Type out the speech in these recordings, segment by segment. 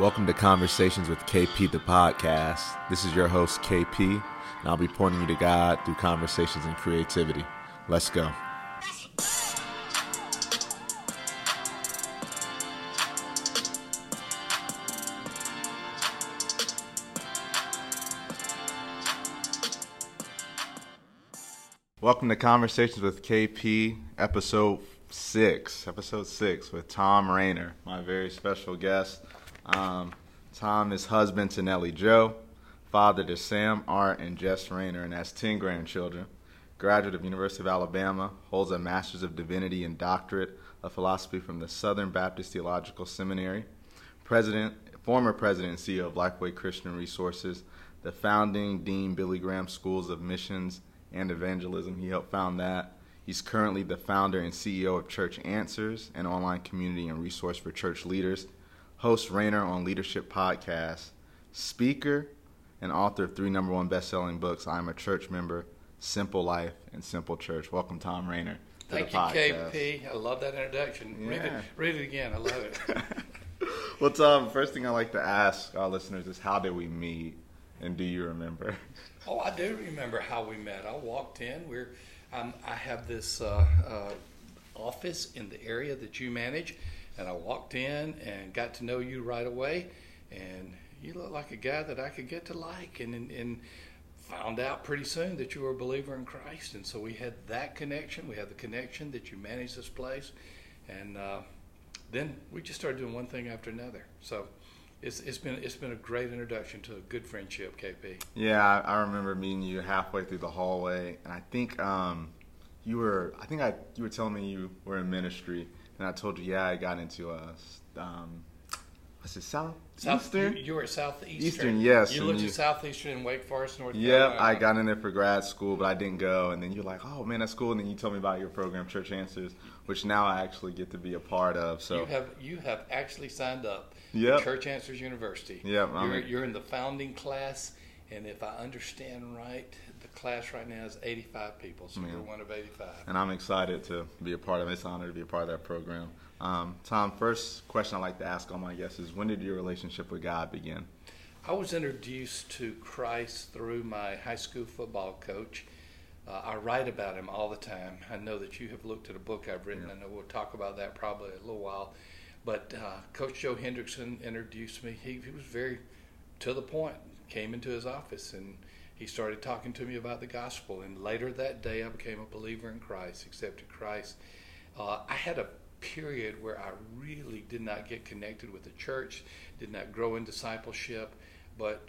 Welcome to Conversations with KP, the podcast. This is your host, KP, and I'll be pointing you to God through conversations and creativity. Let's go. Welcome to Conversations with KP, episode six. Episode six with Thom Rainer, my very special guest. Um, Thom is husband to Nellie Jo, father to Sam, Art, and Jess Rainer, and has 10 grandchildren. Graduate of University of Alabama, holds a Master's of Divinity and Doctorate of Philosophy from the Southern Baptist Theological Seminary. President, former president and CEO of Lifeway Christian Resources, the founding Dean Billy Graham Schools of Missions and Evangelism. He helped found that. He's currently the founder and CEO of Church Answers, an online community and resource for church leaders host Rainer on Leadership Podcast, speaker, and author of three number one best-selling books. I'm a church member, Simple Life, and Simple Church. Welcome, Thom Rainer. To Thank the you, podcast. KP. I love that introduction. Read, it, read it again. I love it. Well, Thom, first thing I like to ask our listeners is how did we meet, and do you remember? oh, I do remember how we met. I walked in. We're, um, I have this uh, uh, office in the area that you manage, and I walked in and got to know you right away. And you look like a guy that I could get to like, and, and, found out pretty soon that you were a believer in Christ. And so we had that connection. We had the connection that you manage this place, and uh, then we just started doing one thing after another. So it's, it's been it's been a great introduction to a good friendship, KP. Yeah, I remember meeting you halfway through the hallway, and I think um, you were. I think I you were telling me you were in ministry, and I told you, yeah, I got into a um, what's it, South South, Eastern? You, you were at Southeastern. Eastern, yes, You and looked you- at Southeastern in Wake Forest, North Yep, Carolina. I got in there for grad school, but I didn't go. And then you're like, "Oh man, that's cool." And then you told me about your program, Church Answers, which now I actually get to be a part of. So You have you have actually signed up. Yep. Church Answers University. Yep, I'm You're, in- you're in the founding class, and if I understand right, the class right now is 85 people. So Man. you're one of 85. and I'm excited to be a part of it. It's an honor to be a part of that program. Um, Thom, first question I like to ask all my guests is when did your relationship with God begin? I was introduced to Christ through my high school football coach. Uh, I write about him all the time. I know that you have looked at a book I've written. I know we'll talk about that probably in a little while. But uh, Coach Joe Hendrickson introduced me. He, he was very to the point. Came into his office and he started talking to me about the gospel. And later that day, I became a believer in Christ, accepted Christ. Uh, I had a period where I really did not get connected with the church, did not grow in discipleship. But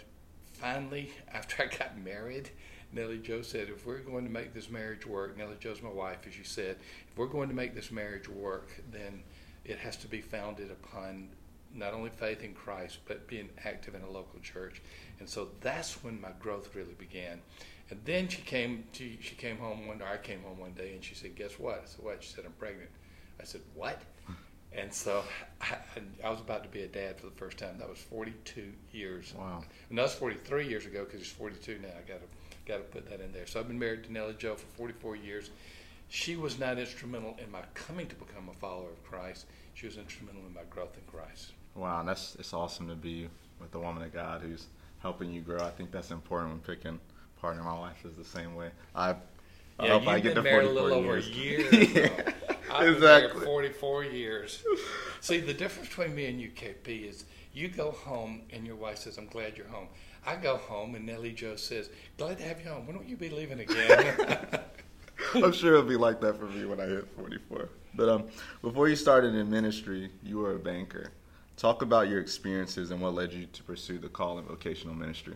finally, after I got married, Nellie Jo said, if we're going to make this marriage work, Nellie Jo's my wife, as you said, if we're going to make this marriage work, then it has to be founded upon not only faith in Christ, but being active in a local church. And so that's when my growth really began. And then she came, she, she came home one day, I came home one day and she said, guess what? I said, what? She said, I'm pregnant. I said, what? And so I, I was about to be a dad for the first time. That was 42 years. Wow. And that's 43 years ago because he's 42 now. I got to got to put that in there. So I've been married to Nellie Jo for 44 years. She was not instrumental in my coming to become a follower of Christ. She was instrumental in my growth in Christ. Wow, and that's it's awesome to be with a woman of God who's helping you grow. I think that's important when picking a partner. My wife is the same way. I, I yeah, hope you've I get been to married a 44 little over years. a year. Yeah, exactly. 44 years. See, the difference between me and you, KP, is you go home and your wife says, I'm glad you're home. I go home and Nellie Jo says, glad to have you home. When don't you be leaving again? I'm sure it'll be like that for me when I hit 44. But um, before you started in ministry, you were a banker. Talk about your experiences and what led you to pursue the call in vocational ministry.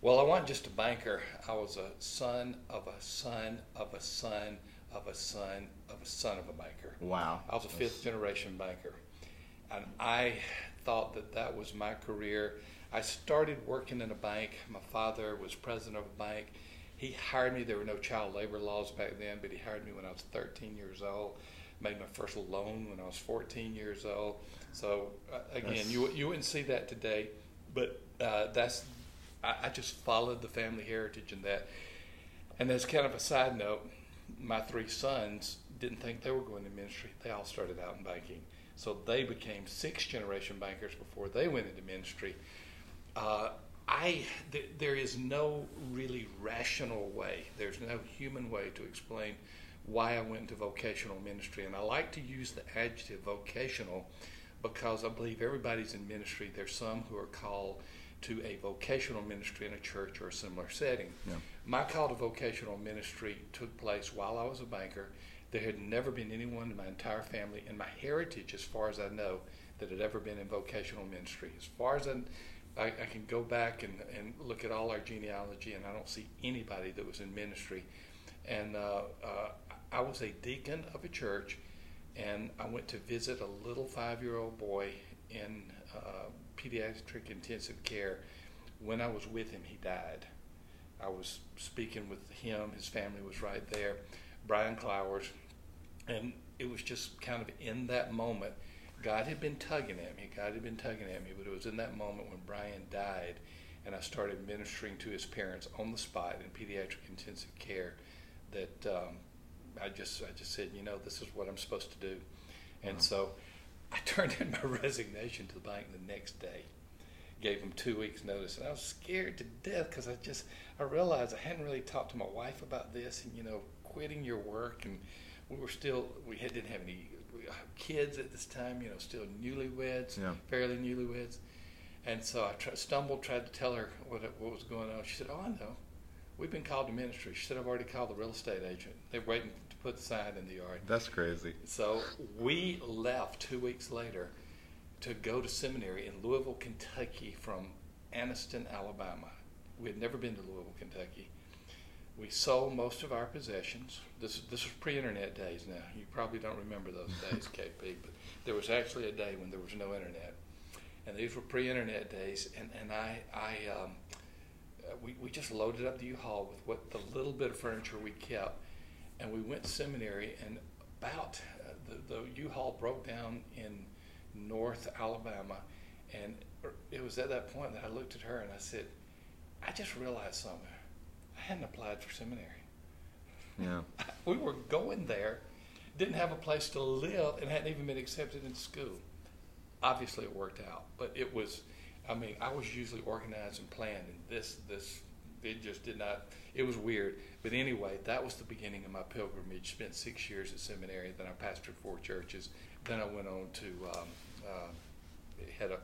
Well, I wasn't just a banker. I was a son of a son of a son of a son of a son of a banker. Wow. I was a fifth generation banker. And I thought that that was my career. I started working in a bank. My father was president of a bank. He hired me. There were no child labor laws back then, but he hired me when I was 13 years old. Made my first loan when I was 14 years old. So uh, again, That's- you you wouldn't see that today, but uh, that's I, I just followed the family heritage in that. And as kind of a side note, my three sons didn't think they were going to ministry. They all started out in banking. So they became sixth generation bankers before they went into ministry. Uh, I th- there is no really rational way. There's no human way to explain why I went into vocational ministry, and I like to use the adjective vocational because I believe everybody's in ministry. There's some who are called to a vocational ministry in a church or a similar setting. Yeah. My call to vocational ministry took place while I was a banker. There had never been anyone in my entire family, in my heritage, as far as I know, that had ever been in vocational ministry. As far as I, I, I can go back and, and look at all our genealogy, and I don't see anybody that was in ministry. And uh, uh, I was a deacon of a church, and I went to visit a little five year old boy in uh, pediatric intensive care. When I was with him, he died. I was speaking with him, his family was right there, Brian Clowers, and it was just kind of in that moment. God had been tugging at me. God had been tugging at me, but it was in that moment when Brian died, and I started ministering to his parents on the spot in pediatric intensive care. That um, I just I just said, you know, this is what I'm supposed to do, and Wow. so I turned in my resignation to the bank the next day. Gave them two weeks' notice, and I was scared to death because I just I realized I hadn't really talked to my wife about this, and you know, quitting your work, and we were still we had, didn't have any uh, kids at this time, you know, still newlyweds, Yeah. fairly newlyweds, and so I tr- stumbled, tried to tell her what what was going on. She said, "Oh, I know. We've been called to ministry." She said, "I've already called the real estate agent. They're waiting put the sign in the yard." That's crazy. So we left two weeks later to go to seminary in Louisville, Kentucky from Anniston, Alabama. We had never been to Louisville, Kentucky. We sold most of our possessions. This this was pre-internet days. Now you probably don't remember those days, KP, but there was actually a day when there was no internet, and these were pre-internet days. And and I I um, uh, we we just loaded up the U-Haul with what the little bit of furniture we kept, and we went to seminary. And about uh, the the U-Haul broke down in North Alabama, and it was at that point that I looked at her and I said, I just realized something. I hadn't applied for seminary. Yeah. We were going there, didn't have a place to live, and hadn't even been accepted into school. Obviously, it worked out, but it was. I mean, I was usually organized and planned, and this this it just did not. It was weird, but anyway, that was the beginning of my pilgrimage. Spent six years at seminary, then I pastored four churches. Then I went on to um, uh, head up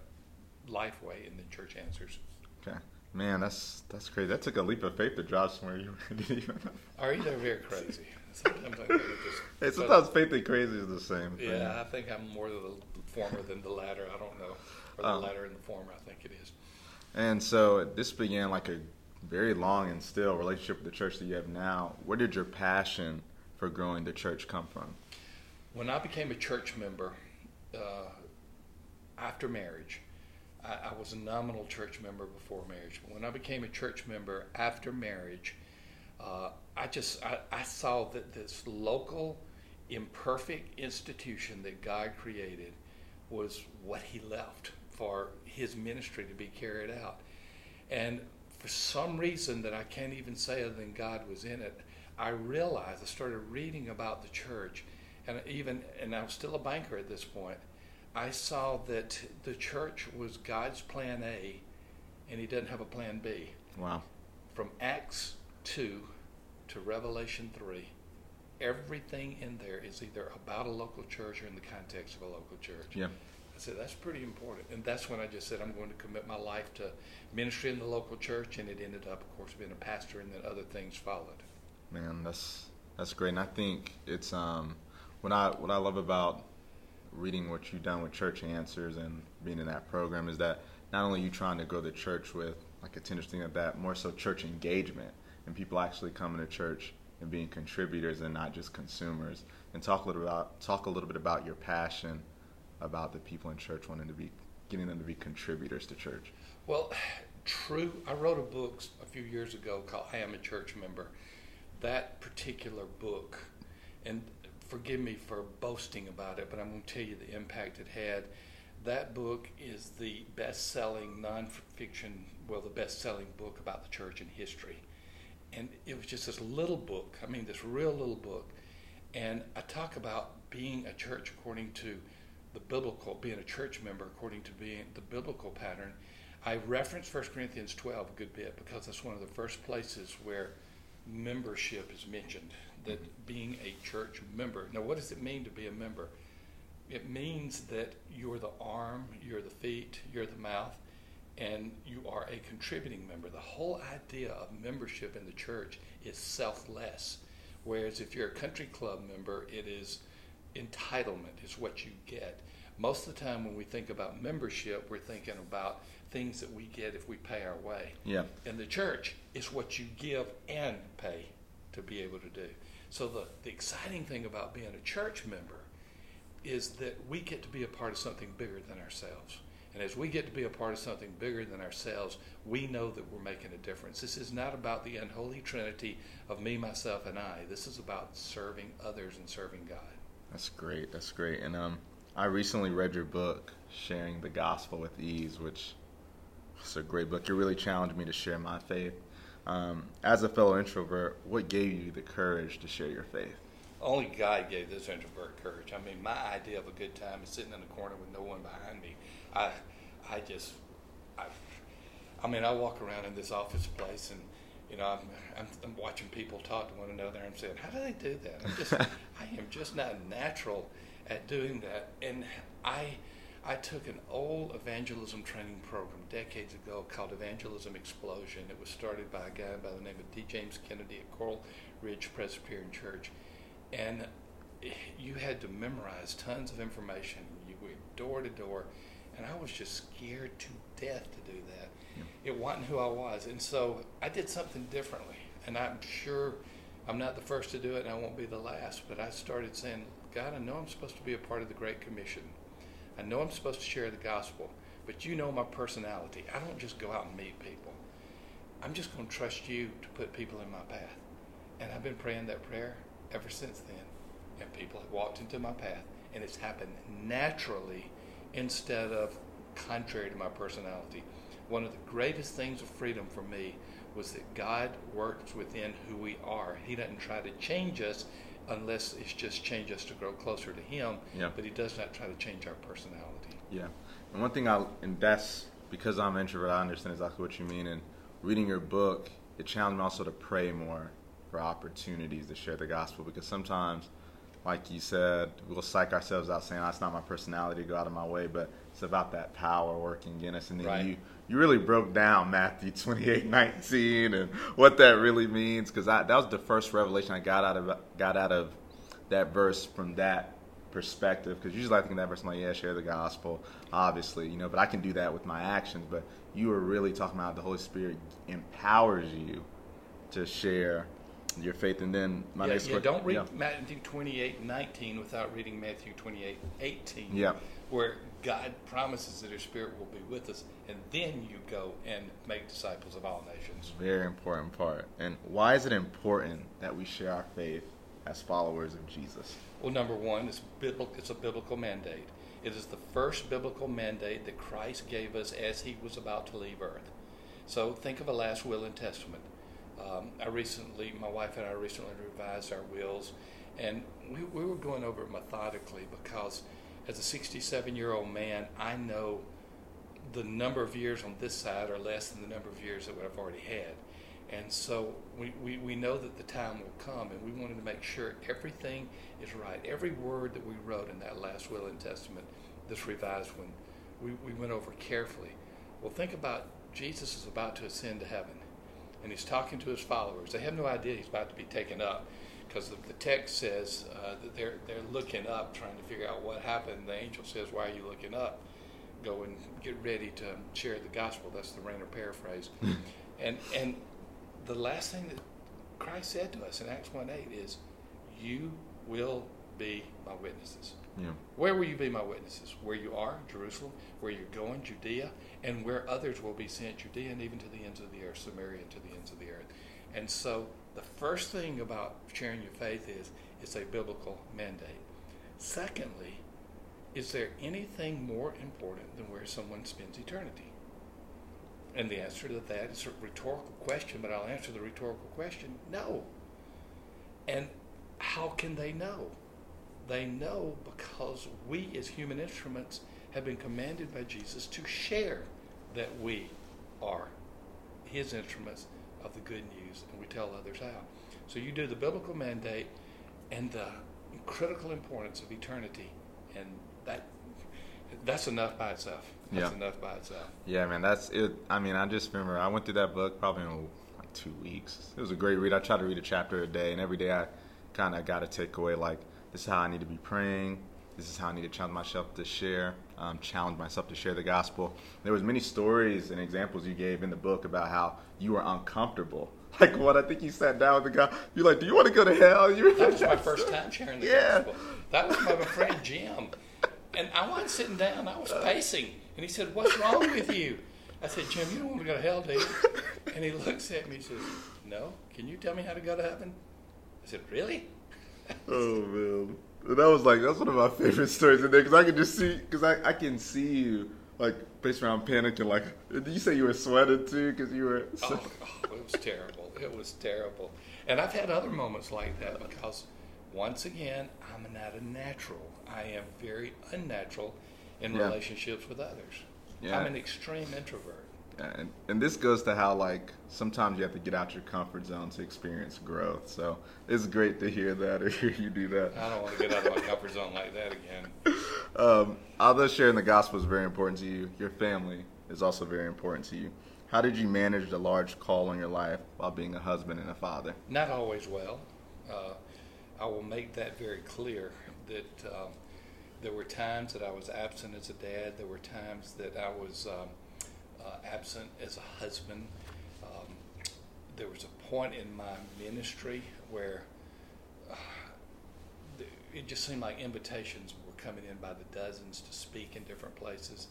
Lifeway and then Church Answers. Okay. Man, that's that's crazy. That took a leap of faith to drive somewhere you didn't even. Are either very crazy? Sometimes I think just. Hey, sometimes faith and crazy is the same thing. Yeah, I think I'm more of the former than the latter. I don't know. Or the Oh. latter and the former, I think it is. And so this began like a very long and still relationship with the church that you have now. Where did your passion for growing the church come from? When I became a church member uh, after marriage, I, I was a nominal church member before marriage. But when I became a church member after marriage, uh, I just I, I saw that this local, imperfect institution that God created was what He left for His ministry to be carried out. And for some reason that I can't even say other than God was in it, I realized I started reading about the church, and even and I was still a banker at this point. I saw that the church was God's plan A, and He doesn't have a plan B. Wow. From Acts two to Revelation three, everything in there is either about a local church or in the context of a local church. Yeah. Said, that's pretty important. And that's when I just said, I'm going to commit my life to ministry in the local church. And it ended up, of course, being a pastor, and then other things followed. Man, that's that's great. And I think it's um what I what I love about reading what you've done with Church Answers and being in that program is that not only you trying to grow the church with like it's interesting at that more so church engagement and people actually coming to church and being contributors and not just consumers. And talk a little about talk a little bit about your passion about the people in church wanting to be getting them to be contributors to church. Well, true. I wrote a book a few years ago called I Am a Church Member. That particular book, and forgive me for boasting about it, but I'm going to tell you the impact it had. That book is the best selling nonfiction, well, the best selling book about the church in history. And it was just this little book, I mean, this real little book. And I talk about being a church according to the biblical, being a church member according to being the biblical pattern, I reference 1 Corinthians 12 a good bit because that's one of the first places where membership is mentioned. That being a church member. Now, what does it mean to be a member? It means that you're the arm, you're the feet, you're the mouth, and you are a contributing member. The whole idea of membership in the church is selfless. Whereas if you're a country club member, it is entitlement, is what you get. Most of the time, when we think about membership, we're thinking about things that we get if we pay our way. Yeah. In the church, it's what you give and pay to be able to do. So the, the exciting thing about being a church member is that we get to be a part of something bigger than ourselves. And as we get to be a part of something bigger than ourselves, we know that we're making a difference. This is not about the unholy trinity of me, myself, and I. This is about serving others and serving God. That's great. That's great. And um, I recently read your book, Sharing the Gospel with Ease, which is a great book. It really challenged me to share my faith. Um, as a fellow introvert, what gave you the courage to share your faith? Only God gave this introvert courage. I mean, my idea of a good time is sitting in a corner with no one behind me. I, I just, I, I mean, I walk around in this office place and, you know, I'm, I'm, I'm watching people talk to one another. and I'm saying, how do they do that? I'm just, I am just not natural at doing that. And I, I took an old evangelism training program decades ago called Evangelism Explosion. It was started by a guy by the name of D. James Kennedy at Coral Ridge Presbyterian Church. And you had to memorize tons of information. You went door to door, and I was just scared to death to do that. It wasn't who I was. And so I did something differently. And I'm sure I'm not the first to do it, and I won't be the last, but I started saying, God, I know I'm supposed to be a part of the Great Commission. I know I'm supposed to share the gospel, but you know my personality. I don't just go out and meet people. I'm just going to trust you to put people in my path. And I've been praying that prayer ever since then. And people have walked into my path, and it's happened naturally instead of contrary to my personality. One of the greatest things of freedom for me was that God works within who we are. He doesn't try to change us unless it's just change us to grow closer to Him. Yeah. But He does not try to change our personality. Yeah. And one thing I, and that's because I'm an introvert, I understand exactly what you mean. And reading your book, it challenged me also to pray more for opportunities to share the gospel because sometimes, like you said, we'll psych ourselves out saying, ah, that's not my personality to go out of my way, but it's about that power working in us. And then right. you, you really broke down Matthew 28 19 and what that really means because that was the first revelation I got out of, got out of that verse from that perspective because usually I think that verse, I'm like, yeah, share the gospel, obviously, you know, but I can do that with my actions. But you were really talking about the Holy Spirit empowers you to share your faith. And then my yeah, next yeah, question. Don't read yeah. Matthew 28 19 without reading Matthew 28 18. Yeah. Where God promises that His Spirit will be with us, and then you go and make disciples of all nations. Very important part. And why is it important that we share our faith as followers of Jesus? Well, number one, it's, biblical, it's a biblical mandate. It is the first biblical mandate that Christ gave us as He was about to leave earth. So think of a last will and testament. Um, I recently, my wife and I recently revised our wills, and we, we were going over it methodically because as a 67 year old man, I know the number of years on this side are less than the number of years that I've already had. And so we, we, we know that the time will come, and we wanted to make sure everything is right. Every word that we wrote in that last will and testament, this revised one, we, we went over carefully. Well, think about Jesus is about to ascend to heaven and he's talking to his followers. They have no idea he's about to be taken up because the, text says uh, that they're, they're looking up, trying to figure out what happened. The angel says, Why are you looking up? Go and get ready to share the gospel. That's the Rainer paraphrase. and, and the last thing that Christ said to us in Acts 1 8 is, You will be my witnesses. Yeah. Where will you be my witnesses? Where you are, Jerusalem, where you're going, Judea, and where others will be sent, Judea and even to the ends of the earth, Samaria and to the ends of the earth. And so the first thing about sharing your faith is it's a biblical mandate. Secondly, is there anything more important than where someone spends eternity? And the answer to that is a rhetorical question, but I'll answer the rhetorical question no. And how can they know? They know because we, as human instruments, have been commanded by Jesus to share that we are his instruments of the good news, and we tell others how. So you do the biblical mandate and the critical importance of eternity, and that that's enough by itself. That's Yeah. enough by itself. Yeah, man, that's it. I mean, I just remember I went through that book probably in like two weeks. It was a great read. I tried to read a chapter a day, and every day I kind of got a takeaway like, this is how I need to be praying. This is how I need to challenge myself to share, um, challenge myself to share the gospel. There was many stories and examples you gave in the book about how you were uncomfortable. Like what I think you sat down with the guy. You're like, "Do you want to go to hell?" You That was my first time sharing the Yeah. gospel. That was my friend Jim. And I wasn't sitting down, I was pacing. And he said, What's wrong with you? I said, Jim, you don't want to go to hell, do you? And he looks at me and says, No. Can you tell me how to go to heaven? I said, Really? Oh man, And that was like that's one of my favorite stories in there because I can just see because I, I can see you like pacing around panicking like. Did you say you were sweating too because you were? Oh, oh, it was terrible. It was terrible. And I've had other moments like that because, once again, I'm not a natural. I am very unnatural in Yeah. relationships with others. Yeah. I'm an extreme introvert. And, and this goes to how like sometimes you have to get out your comfort zone to experience growth. So it's great to hear that or hear you do that. I don't want to get out of my comfort zone like that again. Um, although sharing the gospel is very important to you, your family is also very important to you. How did you manage the large call on your life while being a husband and a father? Not always well. Uh, I will make that very clear that um, there were times that I was absent as a dad. There were times that I was um, absent as a husband. Um, there was a point in my ministry where uh, it just seemed like invitations were coming in by the dozens to speak in different places.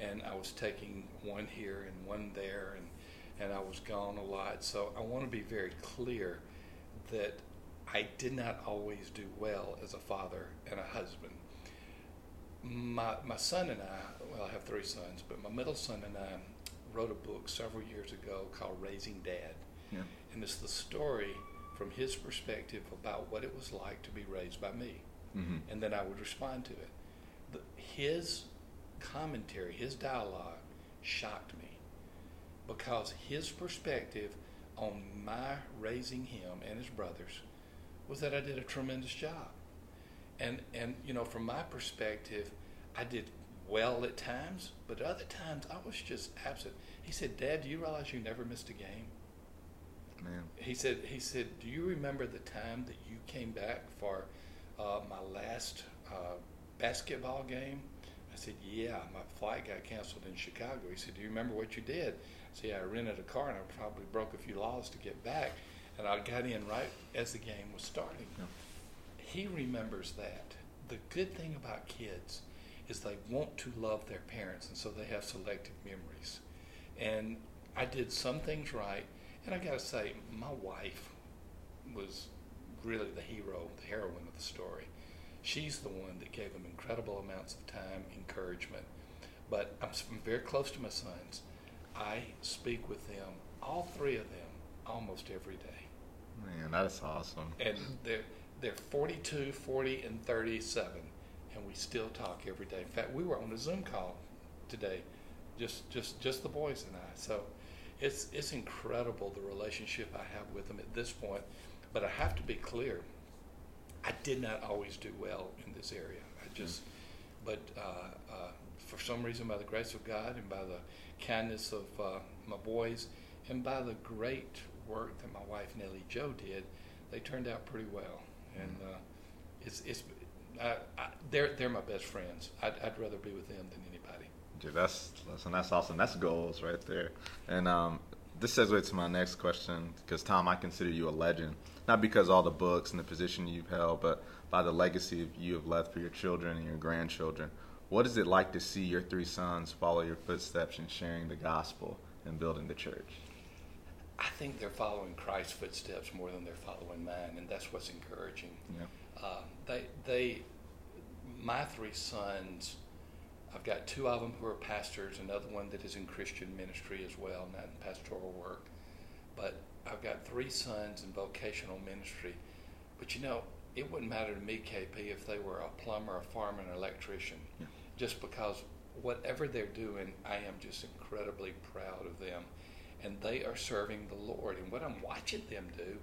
And I was taking one here and one there, and, and I was gone a lot. So I want to be very clear that I did not always do well as a father and a husband. My, my son and I, well, I have three sons, but my middle son and I wrote a book several years ago called Raising Dad. Yeah. And it's the story from his perspective about what it was like to be raised by me. Mm-hmm. And then I would respond to it. The, his commentary, his dialogue shocked me because his perspective on my raising him and his brothers was that I did a tremendous job. And, and you know, from my perspective, I did well at times, but other times I was just absent. He said, Dad, do you realize you never missed a game? Man. He said, he said, do you remember the time that you came back for uh, my last uh, basketball game? I said, yeah, my flight got canceled in Chicago. He said, do you remember what you did? I said, yeah, I rented a car and I probably broke a few laws to get back. And I got in right as the game was starting. Yeah. He remembers that. The good thing about kids is they want to love their parents, and so they have selective memories. And I did some things right, and I got to say, my wife was really the hero, the heroine of the story. She's the one that gave him incredible amounts of time, encouragement. But I'm, very close to my sons. I speak with them, all three of them, almost every day Man, that's awesome. and they're they're 42, 40, and 37, and we still talk every day. In fact, we were on a Zoom call today, just just just the boys and I. So it's it's incredible the relationship I have with them at this point. But I have to be clear, I did not always do well in this area. I just, but uh, uh, for some reason, by the grace of God and by the kindness of uh, my boys, and by the great work that my wife Nellie Jo did, they turned out pretty well. And uh, it's it's I, I, they're they're my best friends. I'd, I'd rather be with them than anybody. Dude, that's listen, that's awesome. That's goals right there. And um, this segues to my next question because Thom, I consider you a legend, not because all the books and the position you've held, but by the legacy you have left for your children and your grandchildren. What is it like to see your three sons follow your footsteps in sharing the gospel and building the church? I think they're following Christ's footsteps more than they're following mine, and that's what's encouraging. Yeah. Uh, they, they, my three sons, I've got two of them who are pastors, another one that is in Christian ministry as well, not in pastoral work. But I've got three sons in vocational ministry. But you know, it wouldn't matter to me, KP, if they were a plumber, a farmer, an electrician, Yeah. just because whatever they're doing, I am just incredibly proud of them. And they are serving the Lord. And what I'm watching them do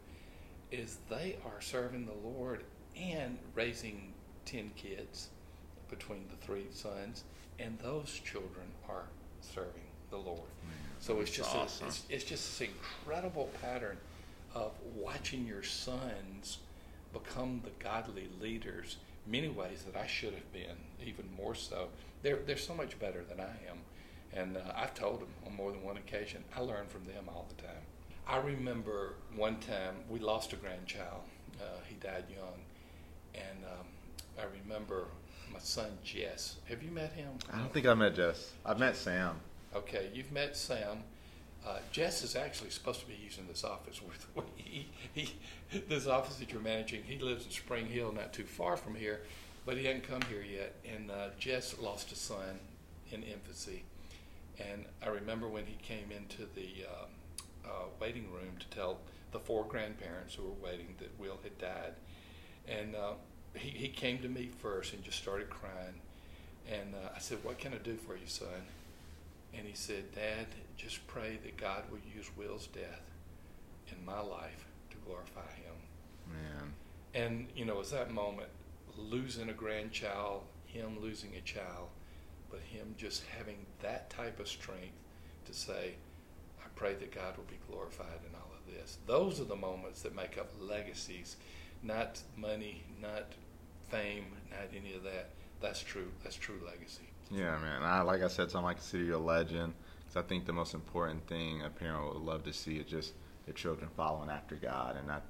is they are serving the Lord and raising 10 kids between the three sons, and those children are serving the Lord. So it's just awesome. a, it's, it's just this incredible pattern of watching your sons become the godly leaders. Many ways that I should have been, even more so. They're they're so much better than I am, and uh, I've told them on more than one occasion. I learn from them all the time. I remember one time we lost a grandchild. Uh, he died young, and um, I remember my son Jess. Have you met him? I don't think I met Jess. I've met Sam. Okay, you've met Sam. Uh, Jess is actually supposed to be using this office with he, he, this office that you're managing. He lives in Spring Hill, not too far from here, but he hadn't come here yet. And uh, Jess lost a son in infancy, and I remember when he came into the um, uh, waiting room to tell the four grandparents who were waiting that Will had died, and uh, he he came to me first and just started crying, and uh, I said, "What can I do for you, son?" And he said, Dad, just pray that God will use Will's death in my life to glorify him. Man. And, you know, it was that moment, losing a grandchild, him losing a child, but him just having that type of strength to say, I pray that God will be glorified in all of this. Those are the moments that make up legacies, not money, not fame, not any of that. That's true. That's true legacy. Yeah, man. I like I said, Thom, I consider you a legend. Because I think the most important thing a parent would love to see is just their children following after God, and not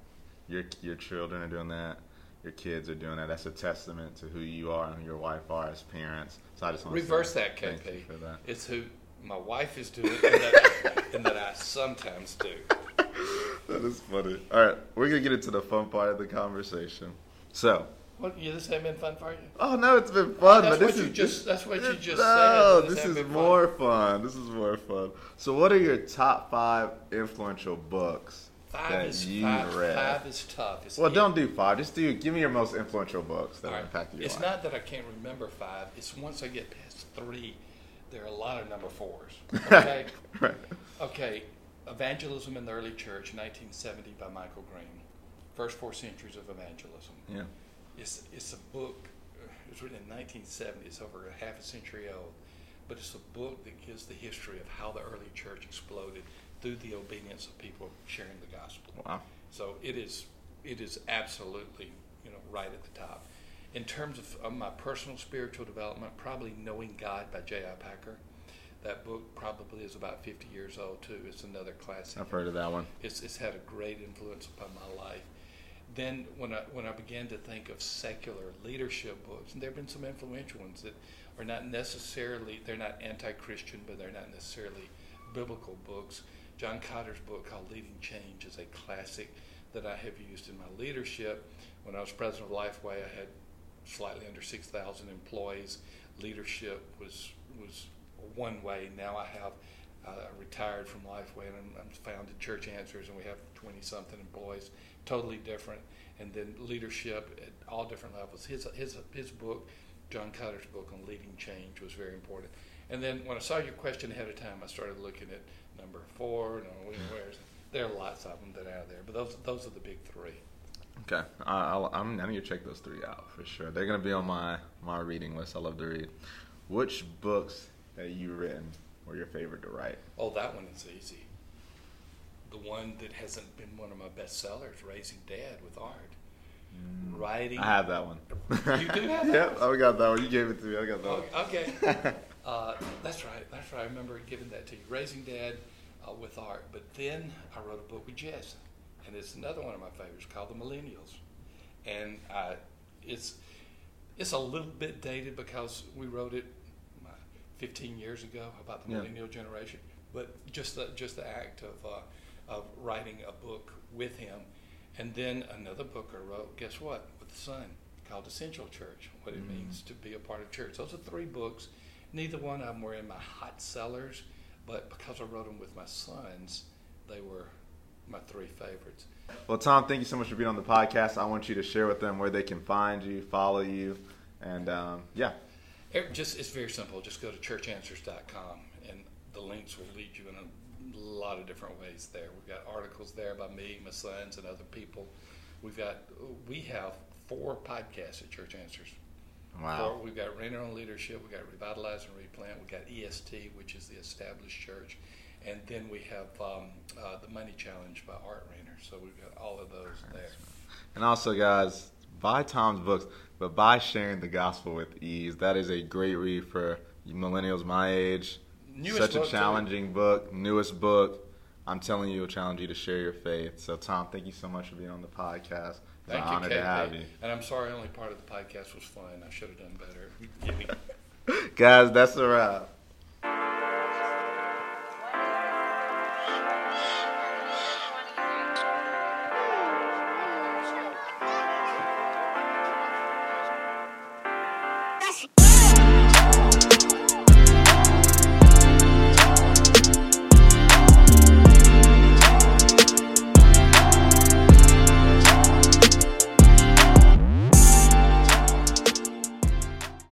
your your children are doing that. Your kids are doing that. That's a testament to who you are and who your wife are as parents. So I just want Reverse to that, KP. for that. It's who my wife is doing, and that, and that I sometimes do. That is funny. All right, we're gonna get into the fun part of the conversation. So, What? Yeah, this ain't been fun for you. oh no, it's been fun, That's but this what you is just that's what you just no, said. This this is more fun. This is more fun. So, what are your top five influential books Five that is you five, read? five is tough. It's Well, it- don't do five. Just do. Give me your most influential books that right. impacted your It's life. not that I can't remember five. It's once I get past three, there are a lot of number fours. Okay. right. Okay, Evangelism in the Early Church, 1970 by Michael Green. First four centuries of evangelism. Yeah. It's, it's a book, uh, it was written in 1970, it's over a half a century old, but it's a book that gives the history of how the early church exploded through the obedience of people sharing the gospel. Wow. So it is, it is absolutely, you know, right at the top. In terms of, of my personal spiritual development, probably Knowing God by J.I. Packer. That book probably is about 50 years old too. It's another classic. I've heard of that one. It's, it's had a great influence upon my life. Then, when I when I began to think of secular leadership books, and there have been some influential ones that are not necessarily they're not anti-Christian, but they're not necessarily biblical books. John Kotter's book called Leading Change is a classic that I have used in my leadership. When I was president of Lifeway, I had slightly under six thousand employees. Leadership was was one way. Now I have uh, retired from Lifeway and I'm, I'm founded Church Answers, and we have 20 something employees, totally different. And then leadership at all different levels. His, his, his book, John Kotter's book on leading change, was very important. And then when I saw your question ahead of time, I started looking at number four, and where's there are lots of them that are out there, but those those are the big three. Okay, uh, I'll, I'm, I need to check those three out for sure. They're gonna be on my my reading list. I love to read. Which books that you written were your favorite to write? Oh, that one is easy. The one that hasn't been one of my best sellers, Raising Dad with Art. Writing. I have that one. You do have that Yep, I got that one. You gave it to me. I got that Oh, one. okay. uh, that's right. That's right. I remember giving that to you. Raising Dad uh, with Art. But then I wrote a book with Jess, and it's another one of my favorites called The Millennials. And uh, it's it's a little bit dated because we wrote it uh, 15 years ago about the Yeah. millennial generation. But just the just the act of uh, of writing a book with him, and then another book I wrote. Guess what? With the son called Essential Church. What it means to be a part of church. Those are three books. Neither one of them were in my hot sellers, but because I wrote them with my sons, they were my three favorites. Well, Thom, thank you so much for being on the podcast. I want you to share with them where they can find you, follow you, and um, yeah. It just it's very simple. Just go to churchanswers.com, and the links will lead you in a lot of different ways. There, we've got articles there by me, my sons, and other people. We've got we have four podcasts at Church Answers. Wow. Four, we've got Rainer on Leadership. We've got Revitalize and Replant. We've got EST, which is the established church, and then we have um, uh, the Money Challenge by Art Rainer. So we've got all of those there. And also, guys, buy Thom's books, but buy Sharing the Gospel with Ease. That is a great read for millennials my age. Newest Such a book, too. challenging book, newest book. I'm telling you, it'll challenge you to share your faith. So, Thom, thank you so much for being on the podcast. Thank you, honor KP. to have you. And I'm sorry only part of the podcast was fun. I should have done better. Guys, that's a wrap.